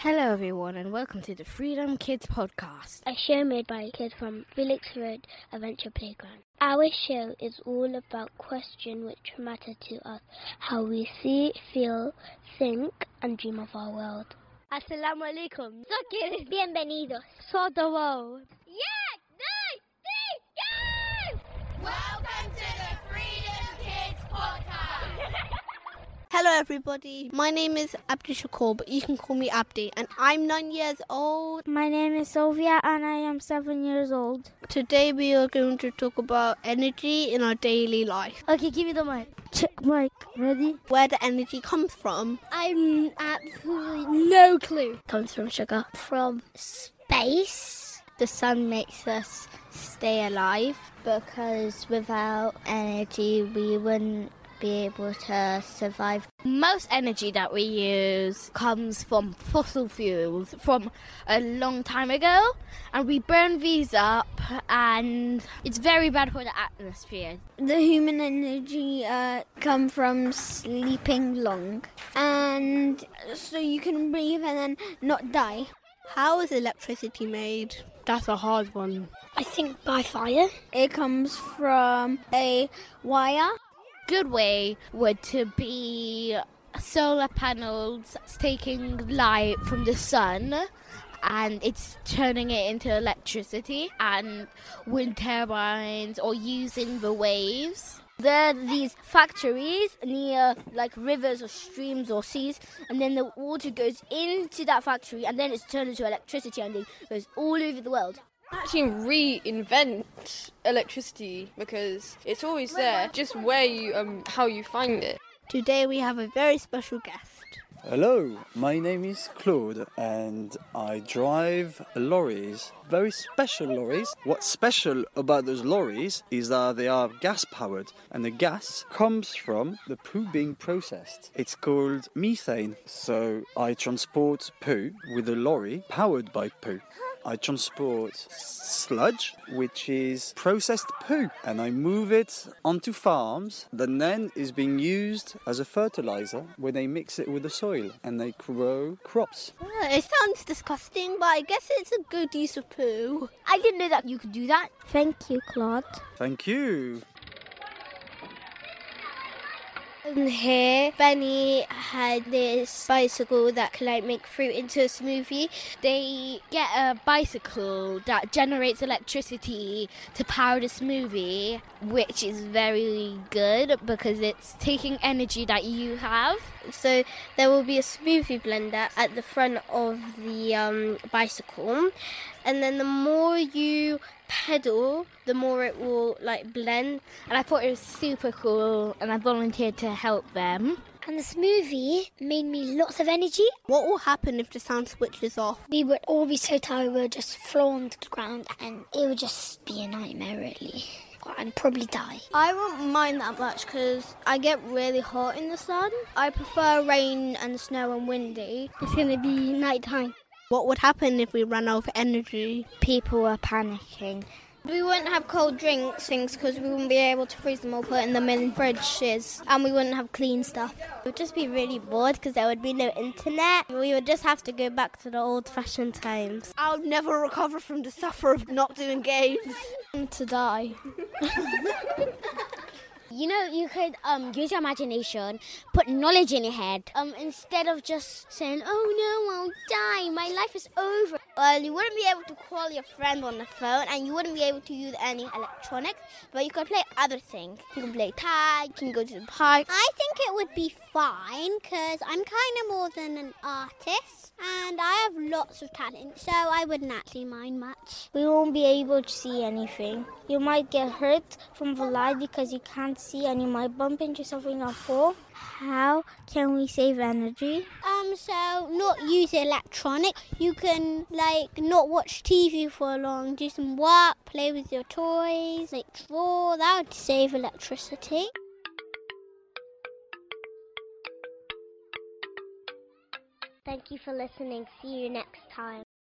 Hello, everyone, and welcome to the Freedom Kids Podcast. a show made by kids from Felix Road Adventure Playground. Our show is all about questions which matter to us, how we see, feel, think, and dream of our world. Assalamu alaikum. Bienvenidos. So the world. Yeah! Hello, everybody. My name is Abdi Shakur, but you can call me Abdi, and I'm nine years old. My name is Sylvia and I am seven years old. Today, we are going to talk about energy in our daily life. Okay, give me the mic. Check mic. Ready? Where the energy comes from. I'm absolutely no clue. Comes from sugar. From space. the sun makes us stay alive because without energy we wouldn't be able to survive. Most energy that we use comes from fossil fuels from a long time ago, and we burn these up, and it's very bad for the atmosphere. The human energy uh, come from sleeping long, and so you can breathe and then not die. How is electricity made? That's a hard one. I think by fire. It comes from a wire. Good way would to be solar panels taking light from the sun. And it's turning it into electricity, and wind turbines, or using the waves. There are these factories near like rivers or streams or seas, and then the water goes into that factory, and then it's turned into electricity, and it goes all over the world. Actually reinvent electricity because it's always there, just where you um how you find it. Today, we have a very special guest. Hello, my name is Claud and I drive lorries, very special lorries. What's special about those lorries is that they are gas powered and the gas comes from the poo being processed. It's called methane. So I transport poo with a lorry powered by poo. I transport sludge, which is processed poo, and I move it onto farms that then is being used as a fertilizer when they mix it with the soil and they grow crops. It sounds disgusting, but I guess it's a good use of poo. I didn't know that you could do that. Thank you, Claud. Thank you. And here, Benny had this bicycle that can like make fruit into a smoothie. They get a bicycle that generates electricity to power the smoothie, which is very good because it's taking energy that you have. So there will be a smoothie blender at the front of the um, bicycle, and then the more you pedal, the more it will like blend. And I thought it was super cool, and I volunteered to help them. And the smoothie made me lots of energy. What will happen if the sound switches off? We would all be so tired, we would just fall onto the ground, and it would just be a nightmare, really. And probably die. I won't mind that much because I get really hot in the sun. I prefer rain and snow and windy. It's gonna be nighttime. What would happen if we ran out of energy? People are panicking. We wouldn't have cold drinks things because we wouldn't be able to freeze them or put them in fridges, and we wouldn't have clean stuff. We would just be really bored because there would be no internet. We would just have to go back to the old-fashioned times. I'll never recover from the suffer of not doing games. To die. You know, you could um, use your imagination, put knowledge in your head, um, instead of just saying, "Oh no, I'll die. My life is over." Well, you wouldn't be able to call your friend on the phone, and you wouldn't be able to use any electronics, but you could play other things. You can play tag, you can go to the park. I think it would be fine because I'm kind of more than an artist and I have lots of talent, so I wouldn't actually mind much. We won't be able to see anything. You might get hurt from the light because you can't see and you might bump into something or fall. How can we save energy? Um, so not use electronic. You can like not watch TV for long, do some work, play with your toys, like draw. That would save electricity. Thank you for listening. See you next time.